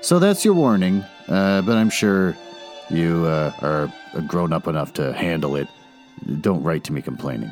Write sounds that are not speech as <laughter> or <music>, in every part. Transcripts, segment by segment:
So that's your warning, uh, but I'm sure you uh, are grown up enough to handle it. Don't write to me complaining.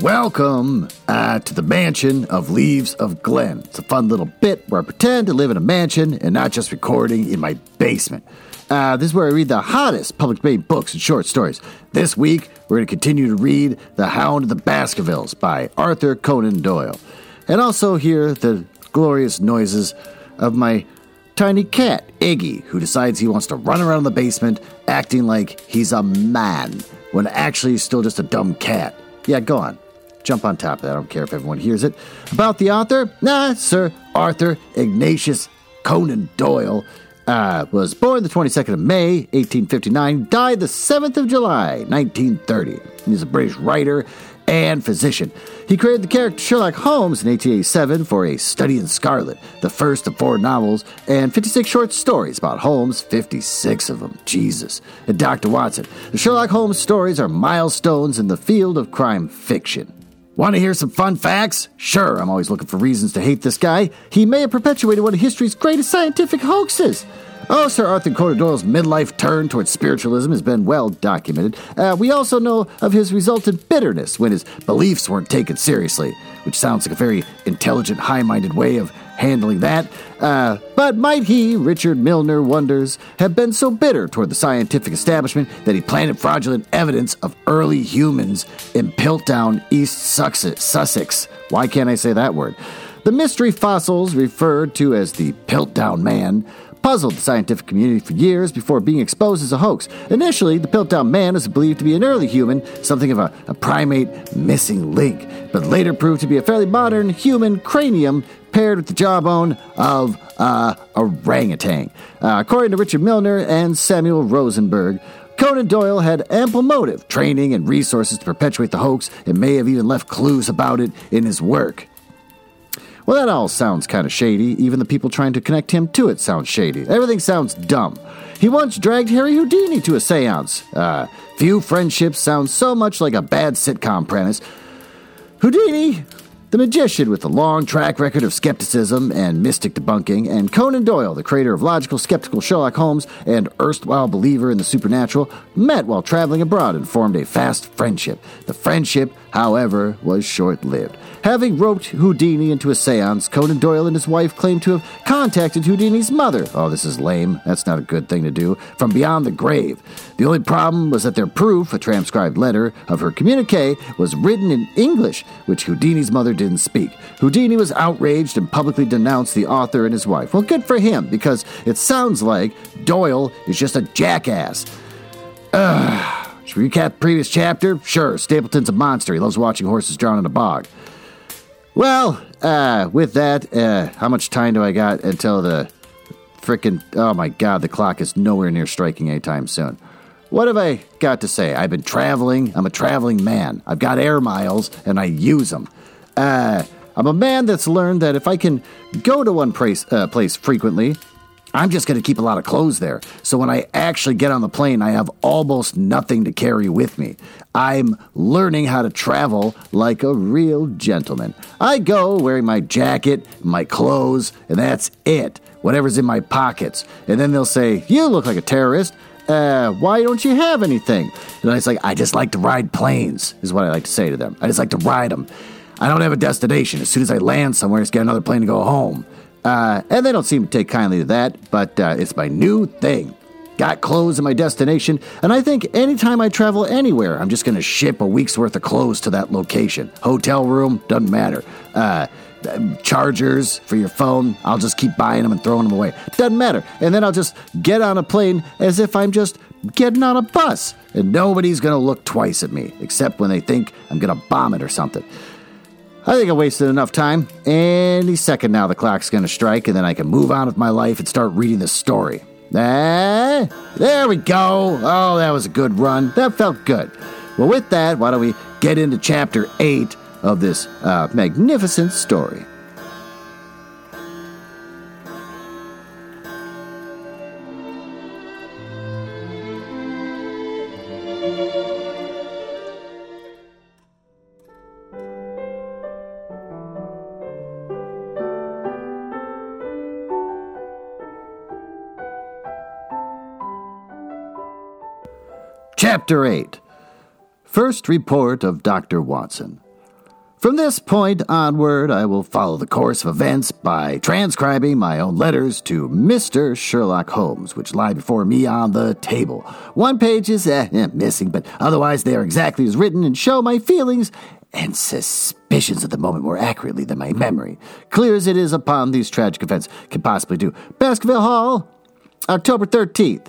Welcome uh, to the mansion of Leaves of Glen. It's a fun little bit where I pretend to live in a mansion and not just recording in my basement. Uh, this is where I read the hottest public domain books and short stories. This week, we're going to continue to read The Hound of the Baskervilles by Arthur Conan Doyle. And also hear the glorious noises of my tiny cat, Iggy, who decides he wants to run around the basement acting like he's a man when actually he's still just a dumb cat. Yeah, go on. Jump on top of that. I don't care if everyone hears it. About the author? Nah, Sir Arthur Ignatius Conan Doyle uh, was born the 22nd of May, 1859, died the 7th of July, 1930. He's a British writer and physician. He created the character Sherlock Holmes in 1887 for A Study in Scarlet, the first of four novels, and 56 short stories about Holmes, 56 of them, Jesus, and Dr. Watson. The Sherlock Holmes stories are milestones in the field of crime fiction. Want to hear some fun facts? Sure, I'm always looking for reasons to hate this guy. He may have perpetuated one of history's greatest scientific hoaxes. Oh, Sir Arthur Conan Doyle's midlife turn towards spiritualism has been well documented. Uh, we also know of his resultant bitterness when his beliefs weren't taken seriously, which sounds like a very intelligent, high minded way of handling that. Uh, but might he, Richard Milner wonders, have been so bitter toward the scientific establishment that he planted fraudulent evidence of early humans in Piltdown, East Sussex? Why can't I say that word? The mystery fossils, referred to as the Piltdown Man, puzzled the scientific community for years before being exposed as a hoax. Initially, the Piltdown Man was believed to be an early human, something of a, a primate missing link, but later proved to be a fairly modern human cranium paired with the jawbone of uh, orangutan. Uh, according to Richard Milner and Samuel Rosenberg, Conan Doyle had ample motive, training, and resources to perpetuate the hoax and may have even left clues about it in his work. Well, that all sounds kind of shady. Even the people trying to connect him to it sounds shady. Everything sounds dumb. He once dragged Harry Houdini to a seance. Uh, few friendships sound so much like a bad sitcom premise. Houdini the magician with a long track record of skepticism and mystic debunking, and Conan Doyle, the creator of logical, skeptical Sherlock Holmes and erstwhile believer in the supernatural, met while traveling abroad and formed a fast friendship. The friendship, however, was short lived. Having roped Houdini into a seance, Conan Doyle and his wife claimed to have contacted Houdini's mother. Oh, this is lame. That's not a good thing to do. From beyond the grave. The only problem was that their proof, a transcribed letter of her communique, was written in English, which Houdini's mother didn't speak. Houdini was outraged and publicly denounced the author and his wife. Well, good for him, because it sounds like Doyle is just a jackass. Ugh. Should we recap previous chapter? Sure, Stapleton's a monster. He loves watching horses drown in a bog. Well, uh, with that, uh, how much time do I got until the frickin' oh my god, the clock is nowhere near striking anytime soon. What have I got to say? I've been traveling. I'm a traveling man. I've got air miles and I use them. Uh, I'm a man that's learned that if I can go to one place, uh, place frequently, I'm just going to keep a lot of clothes there. So when I actually get on the plane, I have almost nothing to carry with me. I'm learning how to travel like a real gentleman. I go wearing my jacket, my clothes, and that's it. Whatever's in my pockets. And then they'll say, You look like a terrorist. Uh, why don't you have anything? And I was like, I just like to ride planes, is what I like to say to them. I just like to ride them. I don't have a destination. As soon as I land somewhere, I just get another plane to go home. Uh, and they don't seem to take kindly to that, but uh, it's my new thing. Got clothes in my destination, and I think anytime I travel anywhere, I'm just to ship a week's worth of clothes to that location. Hotel room, doesn't matter. Uh, chargers for your phone, I'll just keep buying them and throwing them away. Doesn't matter. And then I'll just get on a plane as if I'm just getting on a bus, and nobody's to look twice at me, except when they think I'm to bomb it or something. I think I wasted enough time. Any second now, the clock's going to strike, and then I can move on with my life and start reading the story. Ah, there we go. Oh, that was a good run. That felt good. Well, with that, why don't we get into chapter 8 of this uh, magnificent story? Chapter 8 First Report of Dr. Watson. From this point onward, I will follow the course of events by transcribing my own letters to Mr. Sherlock Holmes, which lie before me on the table. One page is eh, eh, missing, but otherwise they are exactly as written and show my feelings and suspicions at the moment more accurately than my memory, clear as it is upon these tragic events, can possibly do. Baskerville Hall, October 13th.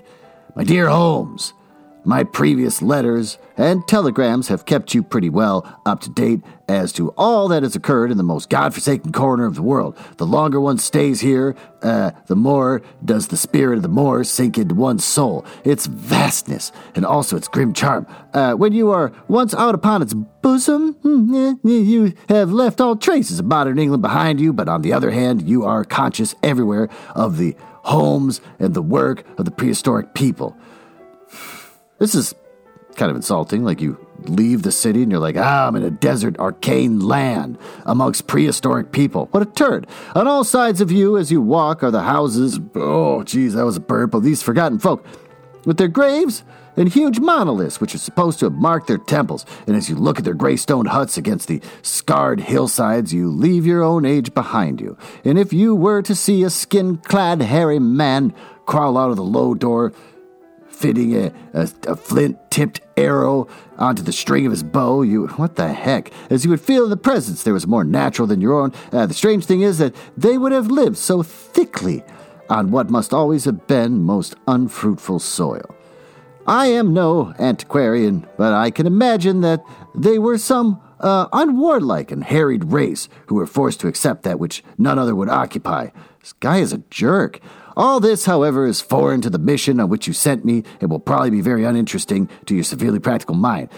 My dear Holmes, my previous letters and telegrams have kept you pretty well up to date as to all that has occurred in the most godforsaken corner of the world. The longer one stays here, uh, the more does the spirit of the moor sink into one's soul, its vastness, and also its grim charm. Uh, when you are once out upon its bosom, hmm, you have left all traces of modern England behind you, but on the other hand, you are conscious everywhere of the homes and the work of the prehistoric people. This is kind of insulting. Like you leave the city and you're like, ah, I'm in a desert, arcane land amongst prehistoric people. What a turd. On all sides of you as you walk are the houses. Oh, geez, that was a burp of these forgotten folk with their graves and huge monoliths which are supposed to have marked their temples. And as you look at their gray stone huts against the scarred hillsides, you leave your own age behind you. And if you were to see a skin clad, hairy man crawl out of the low door, fitting a, a, a flint tipped arrow onto the string of his bow. You, what the heck? As you would feel the presence, there was more natural than your own. Uh, the strange thing is that they would have lived so thickly on what must always have been most unfruitful soil. I am no antiquarian, but I can imagine that they were some uh, unwarlike and harried race who were forced to accept that which none other would occupy. This guy is a jerk. All this, however, is foreign to the mission on which you sent me and will probably be very uninteresting to your severely practical mind.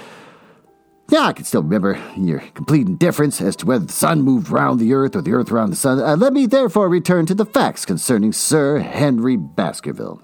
Yeah, I can still remember your complete indifference as to whether the sun moved round the earth or the earth round the sun. Uh, let me therefore return to the facts concerning Sir Henry Baskerville.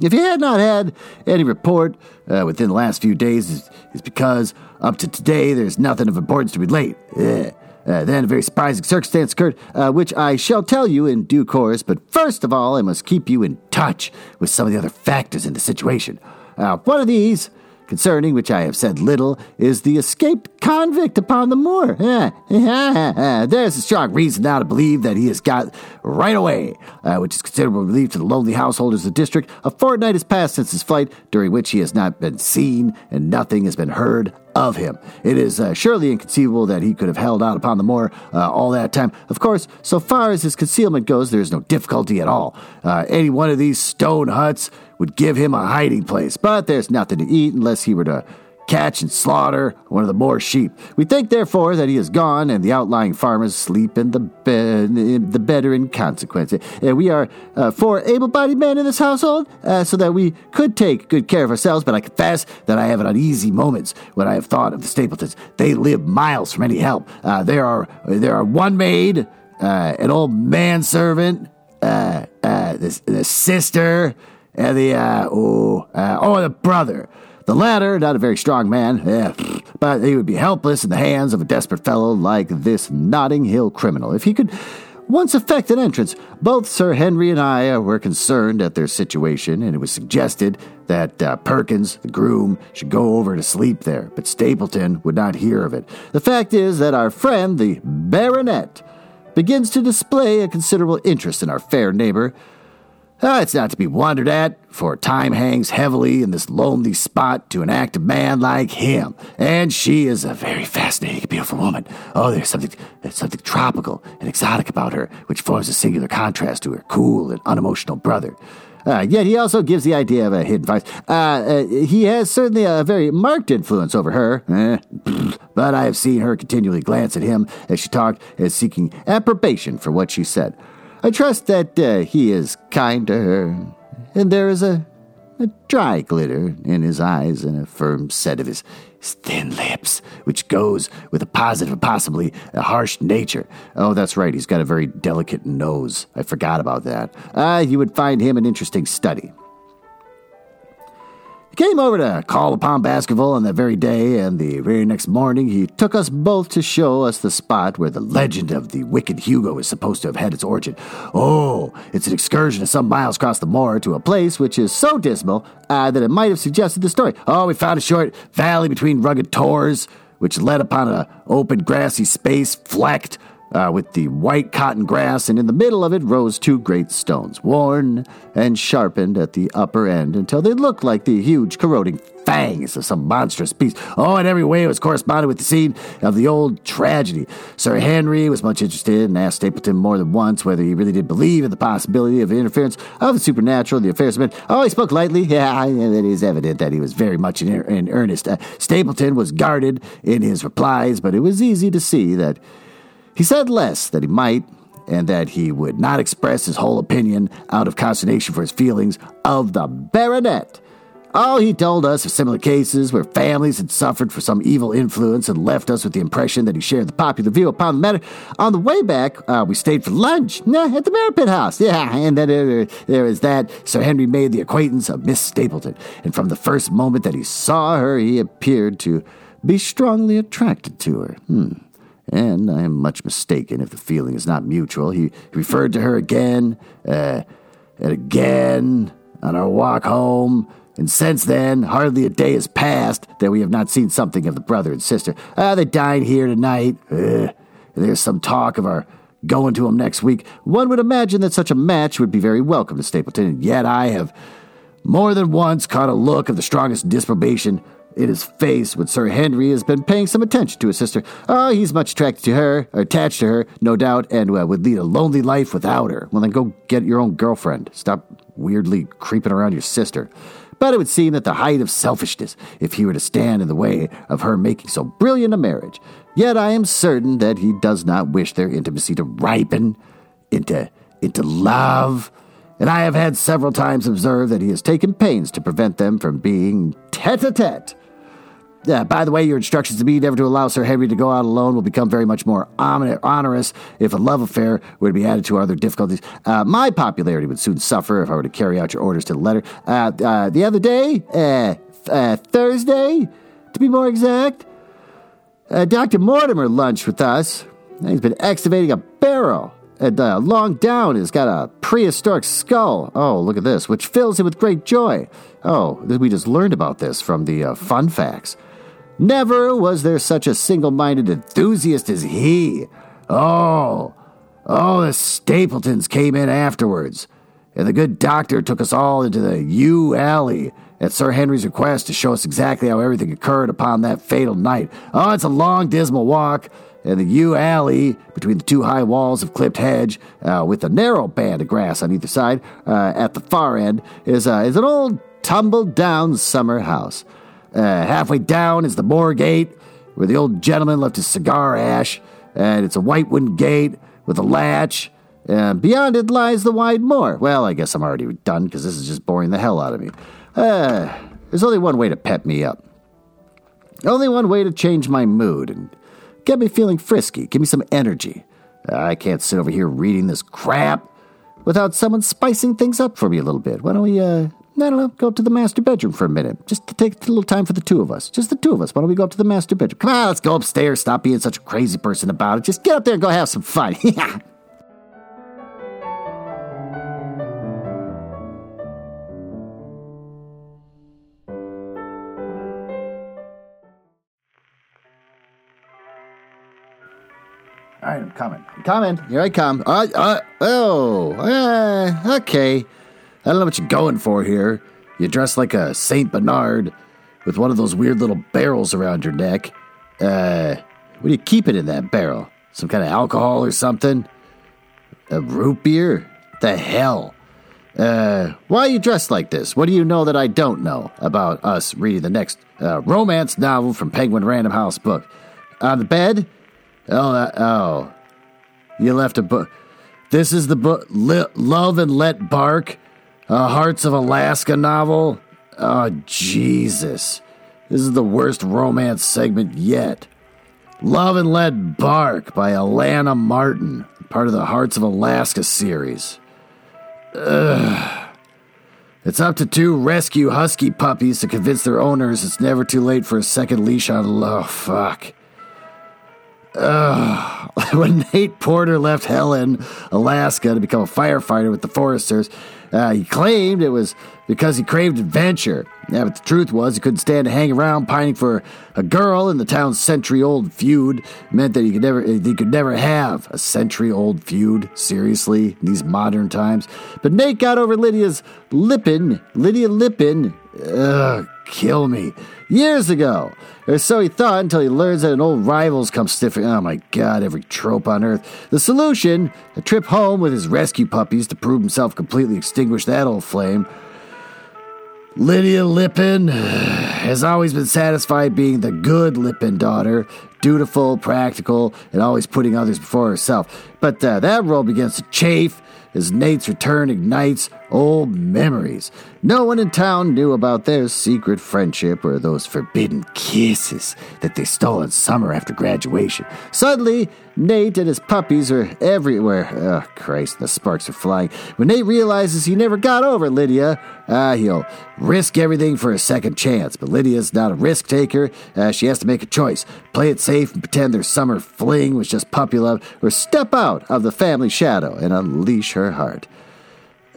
If you had not had any report uh, within the last few days, it's because up to today there's nothing of importance to relate. Ugh. Uh, then a very surprising circumstance occurred, uh, which I shall tell you in due course. But first of all, I must keep you in touch with some of the other factors in the situation. Uh, one of these concerning which I have said little, is the escaped convict upon the moor. <laughs> There's a strong reason now to believe that he has got right away, uh, which is considerable relief to the lonely householders of the district. A fortnight has passed since his flight, during which he has not been seen and nothing has been heard of him. It is uh, surely inconceivable that he could have held out upon the moor uh, all that time. Of course, so far as his concealment goes, there is no difficulty at all. Uh, any one of these stone huts would give him a hiding place, but there's nothing to eat unless he were to catch and slaughter one of the Moor sheep. We think, therefore, that he is gone, and the outlying farmers sleep in the bed, in the better in consequence. And we are uh, four able-bodied men in this household, uh, so that we could take good care of ourselves. But I confess that I have uneasy moments when I have thought of the Stapletons. They live miles from any help. Uh, there are there are one maid, uh, an old manservant, uh, the sister and the uh, oh, uh, oh, the brother. The latter, not a very strong man, eh, but he would be helpless in the hands of a desperate fellow like this Notting Hill criminal. If he could once effect an entrance, both Sir Henry and I were concerned at their situation, and it was suggested that uh, Perkins, the groom, should go over to sleep there, but Stapleton would not hear of it. The fact is that our friend, the baronet, begins to display a considerable interest in our fair neighbor, uh, it's not to be wondered at, for time hangs heavily in this lonely spot to an active man like him. And she is a very fascinating, beautiful woman. Oh, there's something, something tropical and exotic about her, which forms a singular contrast to her cool and unemotional brother. Uh, yet he also gives the idea of a hidden vice. Uh, uh, he has certainly a very marked influence over her. Eh, <sniffs> but I have seen her continually glance at him as she talked, as seeking approbation for what she said. I trust that uh, he is kind to her, and there is a, a dry glitter in his eyes and a firm set of his, his thin lips, which goes with a positive and possibly a harsh nature. Oh, that's right, he's got a very delicate nose. I forgot about that. Uh, you would find him an interesting study. Came over to call upon Baskerville on that very day, and the very next morning he took us both to show us the spot where the legend of the wicked Hugo is supposed to have had its origin. Oh, it's an excursion of some miles across the moor to a place which is so dismal uh, that it might have suggested the story. Oh, we found a short valley between rugged tors, which led upon an open grassy space flecked uh, with the white cotton grass, and in the middle of it rose two great stones, worn and sharpened at the upper end until they looked like the huge corroding fangs of some monstrous beast. Oh, in every way it was corresponded with the scene of the old tragedy. Sir Henry was much interested and asked Stapleton more than once whether he really did believe in the possibility of interference of the supernatural in the affairs of men. Oh, he spoke lightly. <laughs> Yeah, it is evident that he was very much in, in earnest. Uh, Stapleton was guarded in his replies, but it was easy to see that he said less that he might, and that he would not express his whole opinion out of consternation for his feelings of the baronet. All he told us of similar cases where families had suffered for some evil influence and left us with the impression that he shared the popular view upon the matter. On the way back, uh, we stayed for lunch at the Merripit House. Yeah, and then there, there was that. Sir Henry made the acquaintance of Miss Stapleton, and from the first moment that he saw her, he appeared to be strongly attracted to her. Hmm and I am much mistaken if the feeling is not mutual. He referred to her again uh, and again on our walk home, and since then, hardly a day has passed that we have not seen something of the brother and sister. Ah, they dine here tonight. Uh, there's some talk of our going to them next week. One would imagine that such a match would be very welcome to Stapleton, and yet I have more than once caught a look of the strongest disprobation in his face when Sir Henry has been paying some attention to his sister. Oh, he's much attracted to her, attached to her, no doubt, and uh, would lead a lonely life without her. Well, then go get your own girlfriend. Stop weirdly creeping around your sister. But it would seem that the height of selfishness if he were to stand in the way of her making so brilliant a marriage. Yet I am certain that he does not wish their intimacy to ripen into, into love. And I have had several times observed that he has taken pains to prevent them from being tete a tete. Uh, by the way, your instructions to me never to allow Sir Henry to go out alone will become very much more onerous if a love affair were to be added to other difficulties. Uh, my popularity would soon suffer if I were to carry out your orders to the letter. Uh, uh the other day, uh, uh, Thursday, to be more exact, Dr. Mortimer lunched with us. He's been excavating a barrow. And long down, he's got a prehistoric skull. Oh, look at this, which fills him with great joy. Oh, we just learned about this from the fun facts. Never was there such a single minded enthusiast as he. Oh, oh, the Stapletons came in afterwards, and the good doctor took us all into the yew alley at Sir Henry's request to show us exactly how everything occurred upon that fatal night. Oh, it's a long, dismal walk, and the yew alley between the two high walls of clipped hedge, uh, with a narrow band of grass on either side, uh, at the far end, is, uh, is an old tumble down summer house. Uh, halfway down is the moor gate, where the old gentleman left his cigar ash, and it's a white wooden gate with a latch. And beyond it lies the wide moor. Well, I guess I'm already done because this is just boring the hell out of me. Uh, there's only one way to pep me up. Only one way to change my mood and get me feeling frisky, give me some energy. I can't sit over here reading this crap without someone spicing things up for me a little bit. Why don't we uh, I don't know, go up to the master bedroom for a minute. Just to take a little time for the two of us. Just the two of us. Why don't we go up to the master bedroom? Come on, let's go upstairs. Stop being such a crazy person about it. Just get up there and go have some fun. <laughs> Yeah. All right, I'm coming. I'm coming. Here I come. Uh, uh, oh, uh, okay. I don't know what you're going for here. You dress like a Saint Bernard with one of those weird little barrels around your neck. Uh, what do you keep it in that barrel? Some kind of alcohol or something? A root beer? The hell? Uh, why are you dressed like this? What do you know that I don't know about us reading the next uh, romance novel from Penguin Random House book? On the bed? Oh, that, oh. You left a book. This is the book, Love and Let Bark, a Hearts of Alaska novel. Oh, Jesus. This is the worst romance segment yet. Love and Let Bark by Alanna Martin, part of the Hearts of Alaska series. Ugh. It's up to two rescue husky puppies to convince their owners it's never too late for a second leash on. Oh, fuck. Ugh. <laughs> When Nate Porter left Helen, Alaska, to become a firefighter with the Foresters, uh, he claimed it was because he craved adventure. Yeah, but the truth was he couldn't stand to hang around pining for a girl in the town's century-old feud. Meant that he could never he could never have a century-old feud. Seriously, in these modern times. But Nate got over Lydia's Lippin, Lydia Lippin. Ugh, kill me. Years ago, or so he thought until he learns that an old rival's come sniffing. Oh my god, every trope on earth. The solution a trip home with his rescue puppies to prove himself completely extinguish that old flame. Lydia Lippin has always been satisfied being the good Lippin daughter, dutiful, practical, and always putting others before herself. But uh, that role begins to chafe as Nate's return ignites old memories. No one in town knew about their secret friendship or those forbidden kisses that they stole in summer after graduation. Suddenly, Nate and his puppies are everywhere. Oh, Christ, the sparks are flying. When Nate realizes he never got over Lydia, uh, he'll risk everything for a second chance. But Lydia's not a risk taker. Uh, she has to make a choice play it safe and pretend their summer fling was just puppy love, or step out of the family shadow and unleash her heart.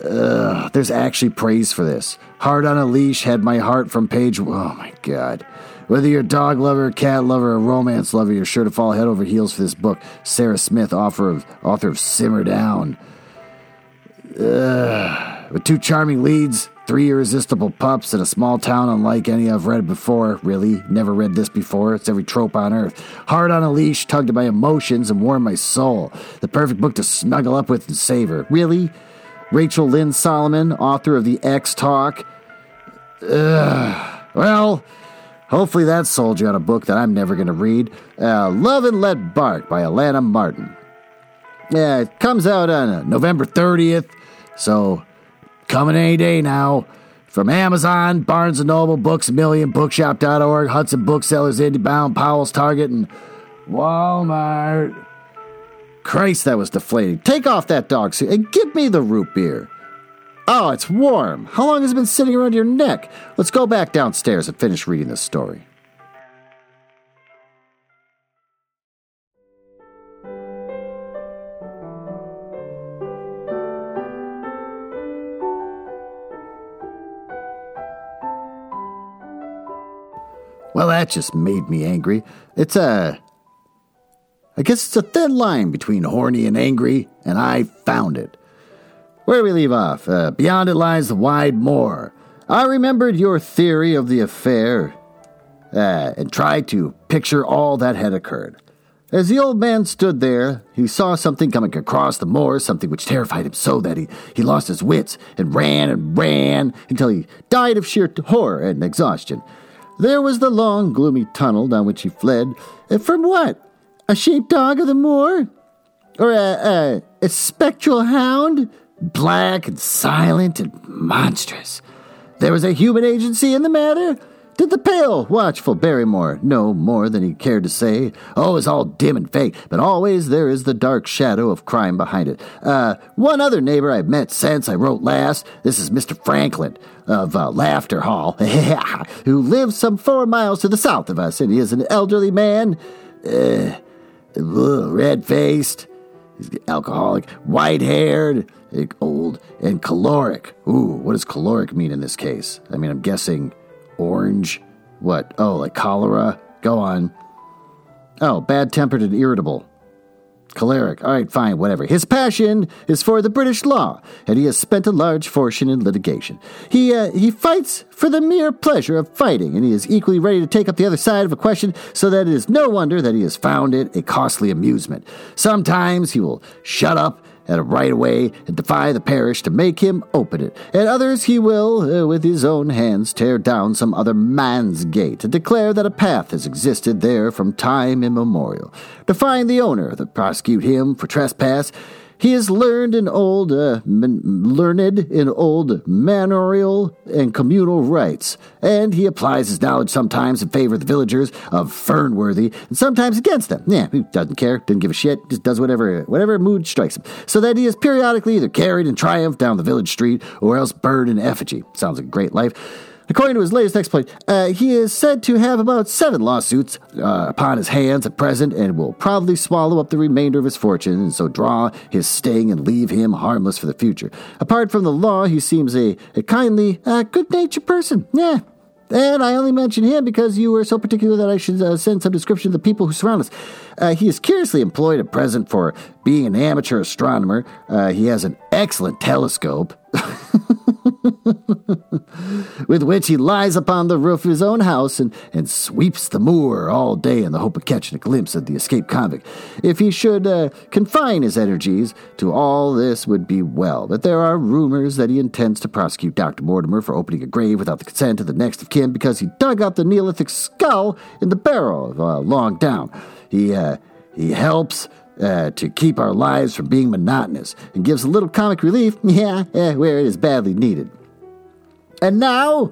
Ugh, there's actually praise for this. Heart on a leash had my heart from page. Oh my god. Whether you're a dog lover, cat lover, or romance lover, you're sure to fall head over heels for this book. Sarah Smith, author of, author of Simmer Down. Ugh. With two charming leads, three irresistible pups, and a small town unlike any I've read before. Really, never read this before. It's every trope on earth. Hard on a leash, tugged at my emotions and warmed my soul. The perfect book to snuggle up with and savor. Really? Rachel Lynn Solomon, author of The Ex Talk. Well, hopefully that sold you on a book that I'm never going to read. Uh, Love and Let Bark by Alanna Martin. Yeah, it comes out on uh, November 30th, so coming any day now. From Amazon, Barnes & Noble, Books A Million, Bookshop.org, Hudson Booksellers, IndieBound, Powell's Target, and Walmart. Christ, that was deflating. Take off that dog suit and give me the root beer. Oh, it's warm. How long has it been sitting around your neck? Let's go back downstairs and finish reading this story. Well, that just made me angry. It's a I guess it's a thin line between horny and angry, and I found it. Where do we leave off? Uh, beyond it lies the wide moor. I remembered your theory of the affair uh, and tried to picture all that had occurred. As the old man stood there, he saw something coming across the moor, something which terrified him so that he, he lost his wits and ran and ran until he died of sheer horror and exhaustion. There was the long, gloomy tunnel down which he fled. And from what? A sheepdog of the moor? Or a, a, a spectral hound? Black and silent and monstrous. There was a human agency in the matter? Did the pale, watchful Barrymore know more than he cared to say? Oh, it's all dim and fake, but always there is the dark shadow of crime behind it. Uh, one other neighbor I've met since I wrote last, this is Mr. Frankland of uh, Lafter Hall, <laughs> who lives some four miles to the south of us, and he is an elderly man. Uh, red faced, alcoholic, white haired, old, and caloric. Ooh, what does caloric mean in this case? I mean, I'm guessing orange. What? Oh, like cholera? Go on. Oh, bad tempered and irritable. Choleric. All right, fine, whatever. His passion is for the British law, and he has spent a large fortune in litigation. He uh, he fights for the mere pleasure of fighting, and he is equally ready to take up the other side of a question, so that it is no wonder that he has found it a costly amusement. Sometimes he will shut up at a right away and defy the parish to make him open it. And others he will, uh, with his own hands, tear down some other man's gate and declare that a path has existed there from time immemorial. To find the owner, to prosecute him for trespass, he is learned in old, uh, learned in old manorial and communal rights, and he applies his knowledge sometimes in favor of the villagers of Fernworthy, and sometimes against them. Yeah, he doesn't care, doesn't give a shit, just does whatever whatever mood strikes him. So that he is periodically either carried in triumph down the village street or else burned in effigy. Sounds like a great life. According to his latest exploit, uh, he is said to have about seven lawsuits uh, upon his hands at present and will probably swallow up the remainder of his fortune and so draw his sting and leave him harmless for the future. Apart from the law, he seems a, a kindly, uh, good natured person. Yeah. And I only mention him because you were so particular that I should uh, send some description of the people who surround us. Uh, he is curiously employed at present for being an amateur astronomer. Uh, he has an excellent telescope. <laughs> with which he lies upon the roof of his own house and, and sweeps the moor all day in the hope of catching a glimpse of the escaped convict. If he should uh, confine his energies to all this would be well, but there are rumors that he intends to prosecute Dr. Mortimer for opening a grave without the consent of the next of kin because he dug up the Neolithic skull in the barrow uh, long down. He, uh, he helps uh, to keep our lives from being monotonous and gives a little comic relief, <laughs> yeah, eh, where it is badly needed. And now,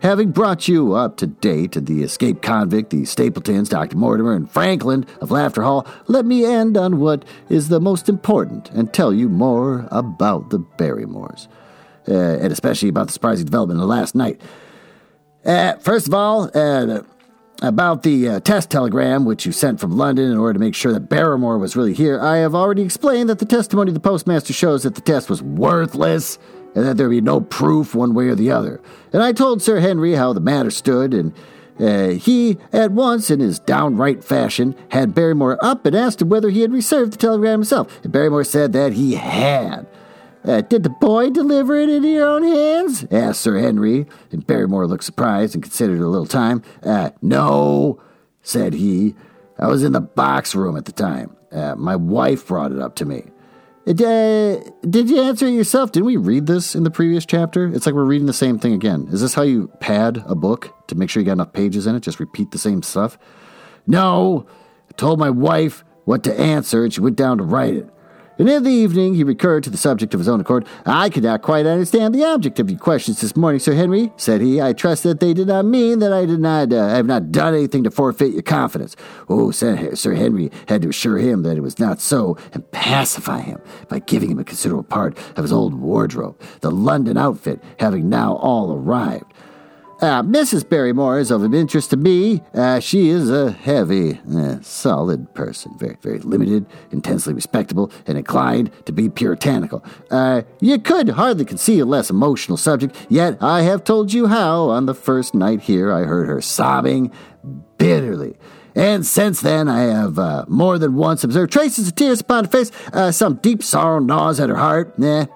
having brought you up to date to the escaped convict, the Stapletons, Dr. Mortimer, and Frankland of Lafter Hall, let me end on what is the most important and tell you more about the Barrymores, uh, and especially about the surprising development of last night. Uh, first of all, uh, about the uh, test telegram which you sent from London in order to make sure that Barrymore was really here, I have already explained that the testimony of the postmaster shows that the test was worthless and that there be no proof one way or the other. And I told Sir Henry how the matter stood, and uh, he, at once, in his downright fashion, had Barrymore up and asked him whether he had received the telegram himself. And Barrymore said that he had. Uh, did the boy deliver it into your own hands? asked Sir Henry, and Barrymore looked surprised and considered a little time. Uh, no, said he. I was in the box room at the time. Uh, my wife brought it up to me. Uh, did you answer it yourself? Didn't we read this in the previous chapter? It's like we're reading the same thing again. Is this how you pad a book to make sure you got enough pages in it? Just repeat the same stuff? No, I told my wife what to answer, and she went down to write it. And in the evening, he recurred to the subject of his own accord. I could not quite understand the object of your questions this morning, Sir Henry, said he. I trust that they did not mean that I did not uh, have not done anything to forfeit your confidence. Oh, Sir Henry had to assure him that it was not so and pacify him by giving him a considerable part of his old wardrobe, the London outfit having now all arrived. Uh, Mrs. Barrymore is of interest to me. Uh, she is a heavy, uh, solid person, very, very limited, intensely respectable, and inclined to be puritanical. Uh, you could hardly conceive a less emotional subject, yet I have told you how, on the first night here, I heard her sobbing bitterly. And since then, I have uh, more than once observed traces of tears upon her face. Uh, some deep sorrow gnaws at her heart. Eh,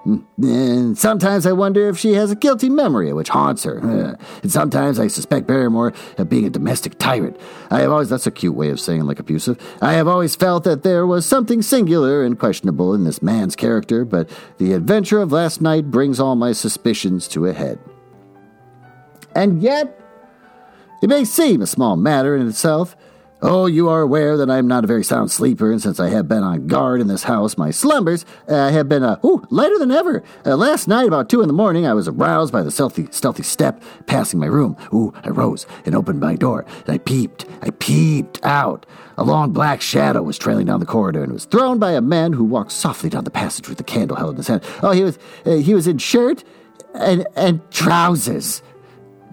and sometimes I wonder if she has a guilty memory which haunts her. Uh, and sometimes I suspect Barrymore of being a domestic tyrant. I have always, that's a cute way of saying like abusive. I have always felt that there was something singular and questionable in this man's character, but the adventure of last night brings all my suspicions to a head. And yet, it may seem a small matter in itself. Oh, you are aware that I am not a very sound sleeper, and since I have been on guard in this house, my slumbers uh, have been uh, ooh, lighter than ever. Uh, last night, about two in the morning, I was aroused by the stealthy, stealthy step passing my room. Ooh, I rose and opened my door, and I peeped. I peeped out. A long black shadow was trailing down the corridor, and it was thrown by a man who walked softly down the passage with a candle held in his hand. Oh, he was uh, he was in shirt and and trousers,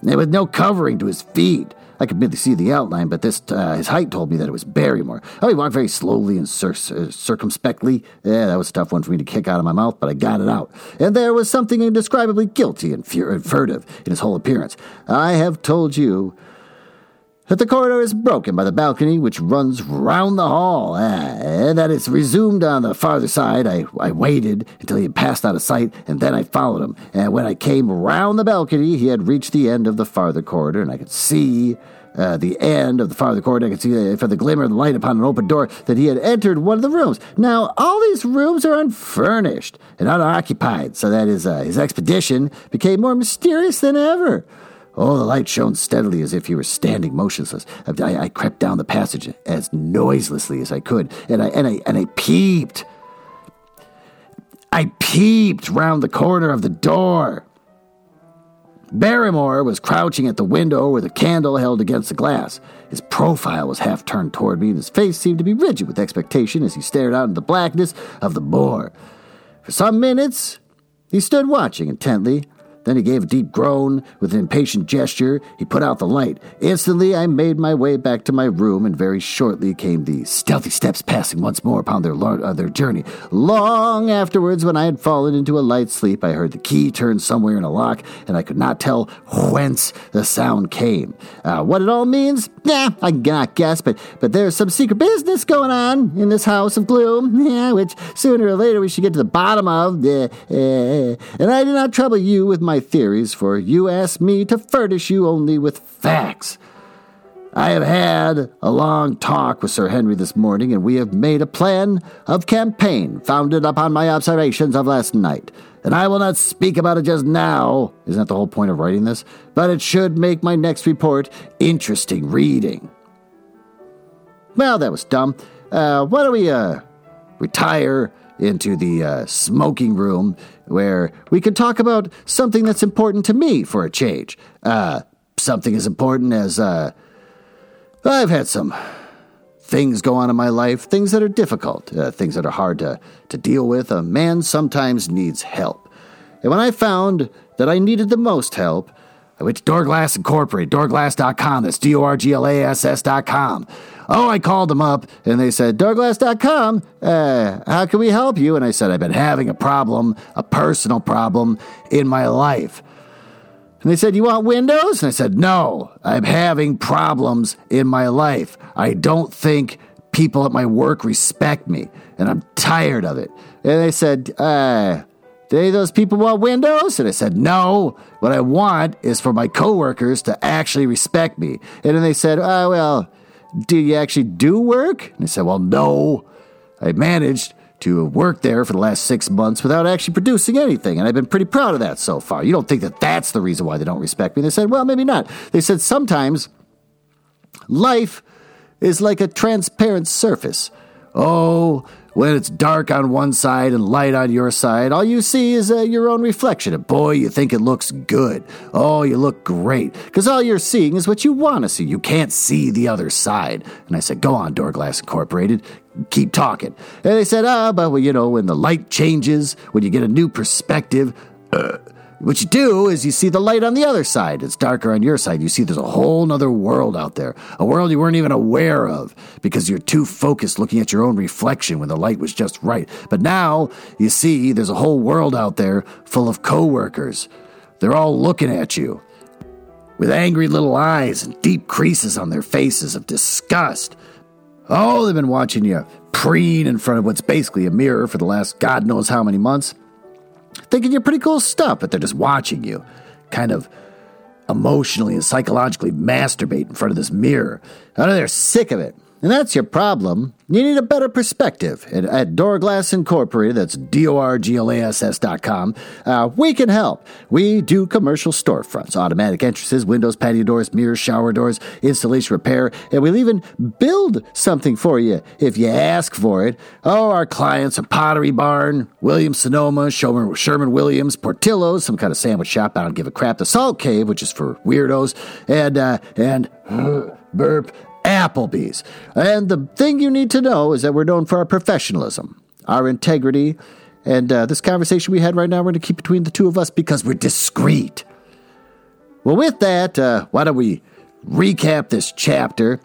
and with no covering to his feet. I could barely see the outline, but this uh, his height told me that it was Barrymore. Oh, he walked very slowly and cir- circumspectly. Yeah, that was a tough one for me to kick out of my mouth, but I got it out. And there was something indescribably guilty and, fur- and furtive in his whole appearance. I have told you that the corridor is broken by the balcony which runs round the hall, uh, and that it's resumed on the farther side. I, I waited until he had passed out of sight, and then I followed him. And when I came round the balcony, he had reached the end of the farther corridor, and I could see uh, the end of the farther corridor. I could see uh, from the glimmer of the light upon an open door that he had entered one of the rooms. Now, all these rooms are unfurnished and unoccupied, so that his, uh, his expedition became more mysterious than ever. Oh, the light shone steadily as if he were standing motionless. I, I crept down the passage as noiselessly as I could, and I and I and I peeped. I peeped round the corner of the door. Barrymore was crouching at the window with a candle held against the glass. His profile was half turned toward me, and his face seemed to be rigid with expectation as he stared out into the blackness of the moor. For some minutes, he stood watching intently, then he gave a deep groan. With an impatient gesture, he put out the light. Instantly, I made my way back to my room, and very shortly came the stealthy steps passing once more upon their, uh, their journey. Long afterwards, when I had fallen into a light sleep, I heard the key turn somewhere in a lock, and I could not tell whence the sound came. Uh, what it all means? Yeah, I cannot guess, but, but there's some secret business going on in this house of gloom, <laughs> yeah, which sooner or later we should get to the bottom of. Uh, and I do not trouble you with my my theories, for you asked me to furnish you only with facts. I have had a long talk with Sir Henry this morning, and we have made a plan of campaign founded upon my observations of last night. And I will not speak about it just now, isn't that the whole point of writing this? But it should make my next report interesting reading. Well, that was dumb. Uh, why don't we, uh, retire into the uh, smoking room where we could talk about something that's important to me for a change. Uh, something as important as uh, I've had some things go on in my life, things that are difficult, uh, things that are hard to, to deal with. A man sometimes needs help. And when I found that I needed the most help, I went to Doorglass Incorporated, doorglass.com. That's D O R G L A S S.com. Oh, I called them up and they said, Doorglass.com, uh, how can we help you? And I said, I've been having a problem, a personal problem in my life. And they said, You want windows? And I said, No, I'm having problems in my life. I don't think people at my work respect me, and I'm tired of it. And they said, uh, do those people want windows? And I said, No. What I want is for my coworkers to actually respect me. And then they said, Oh, well, do you actually do work? And I said, Well, no. I managed to work there for the last six months without actually producing anything. And I've been pretty proud of that so far. You don't think that that's the reason why they don't respect me? They said, Well, maybe not. They said, Sometimes life is like a transparent surface. Oh, when it's dark on one side and light on your side, all you see is uh, your own reflection. And boy, you think it looks good. Oh, you look great. Because all you're seeing is what you want to see. You can't see the other side. And I said, Go on, Doorglass Incorporated. Keep talking. And they said, Ah, but well, you know, when the light changes, when you get a new perspective, uh, what you do is you see the light on the other side. It's darker on your side. You see there's a whole other world out there, a world you weren't even aware of because you're too focused looking at your own reflection when the light was just right. But now you see there's a whole world out there full of coworkers. They're all looking at you with angry little eyes and deep creases on their faces of disgust. Oh, they've been watching you preen in front of what's basically a mirror for the last God knows how many months thinking you're pretty cool stuff, but they're just watching you, kind of emotionally and psychologically masturbate in front of this mirror. I know they're sick of it. And that's your problem. You need a better perspective. At, at Doorglass Incorporated, that's D O R G L A S S dot com, uh, we can help. We do commercial storefronts, automatic entrances, windows, patio doors, mirrors, shower doors, installation repair, and we'll even build something for you if you ask for it. Oh, our clients are Pottery Barn, Williams Sonoma, Sherman, Sherman Williams, Portillo's, some kind of sandwich shop. I don't give a crap. The Salt Cave, which is for weirdos, and, uh, and, uh, burp, Applebee's. And the thing you need to know is that we're known for our professionalism, our integrity, and uh, this conversation we had right now, we're going to keep between the two of us because we're discreet. Well, with that, uh, why don't we recap this chapter?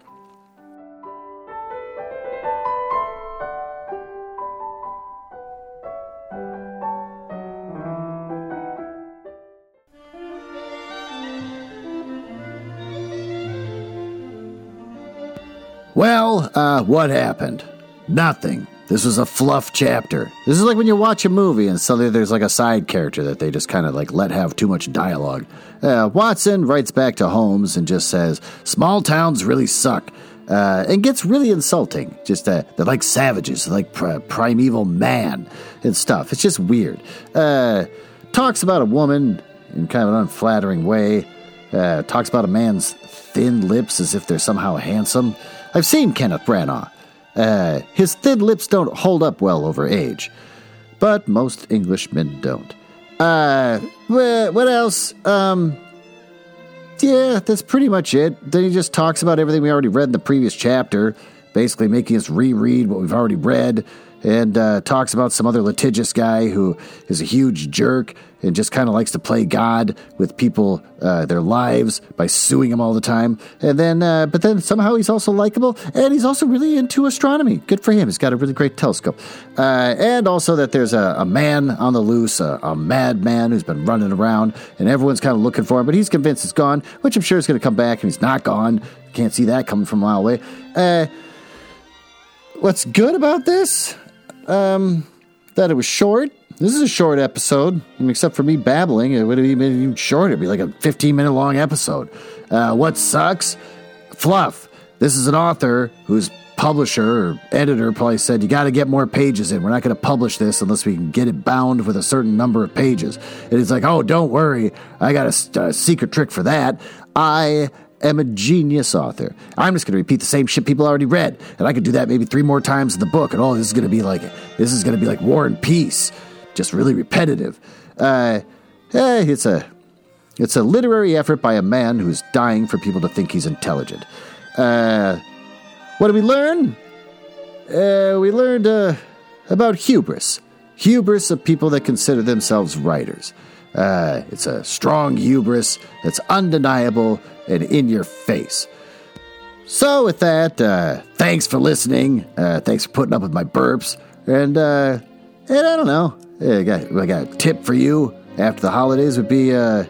Well, uh, what happened? Nothing. This was a fluff chapter. This is like when you watch a movie and suddenly there's like a side character that they just kind of like let have too much dialogue. Uh, Watson writes back to Holmes and just says, Small towns really suck. Uh, and gets really insulting. Just uh, they're like savages, like pr- primeval man and stuff. It's just weird. Uh, talks about a woman in kind of an unflattering way. Uh, talks about a man's thin lips as if they're somehow handsome. I've seen Kenneth Branagh. Uh, his thin lips don't hold up well over age, but most Englishmen don't. Uh, what else? Um, yeah, that's pretty much it. Then he just talks about everything we already read in the previous chapter, basically making us reread what we've already read and uh, talks about some other litigious guy who is a huge jerk and just kind of likes to play God with people, uh, their lives by suing them all the time. And then, uh, but then somehow he's also likable and he's also really into astronomy. Good for him. He's got a really great telescope. Uh, and also that there's a, a man on the loose, a, a madman who's been running around and everyone's kind of looking for him, but he's convinced he's gone, which I'm sure is going to come back and he's not gone. Can't see that coming from a mile away. Uh, what's good about this? Um, that it was short. This is a short episode, except for me babbling. It would have been even shorter. It'd be like a 15 minute long episode. Uh, what sucks? Fluff. This is an author whose publisher or editor probably said, You got to get more pages in. We're not going to publish this unless we can get it bound with a certain number of pages. And it's like, Oh, don't worry. I got a, a secret trick for that. I am a genius author. I'm just going to repeat the same shit people already read, and I could do that maybe three more times in the book. And oh, this is going to be like this is going to be like War and Peace, just really repetitive. Uh, eh, it's a it's a literary effort by a man who's dying for people to think he's intelligent. Uh, what did we learn? Uh, we learned uh, about hubris. Hubris of people that consider themselves writers. Uh, it's a strong hubris that's undeniable and in your face. So, with that, uh, thanks for listening. Uh, thanks for putting up with my burps. And, uh, and I don't know. I got, I got a tip for you after the holidays would be uh,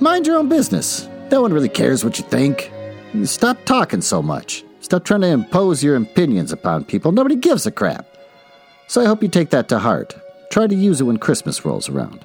mind your own business. No one really cares what you think. Stop talking so much. Stop trying to impose your opinions upon people. Nobody gives a crap. So I hope you take that to heart. Try to use it when Christmas rolls around.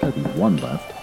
Gotta be one left.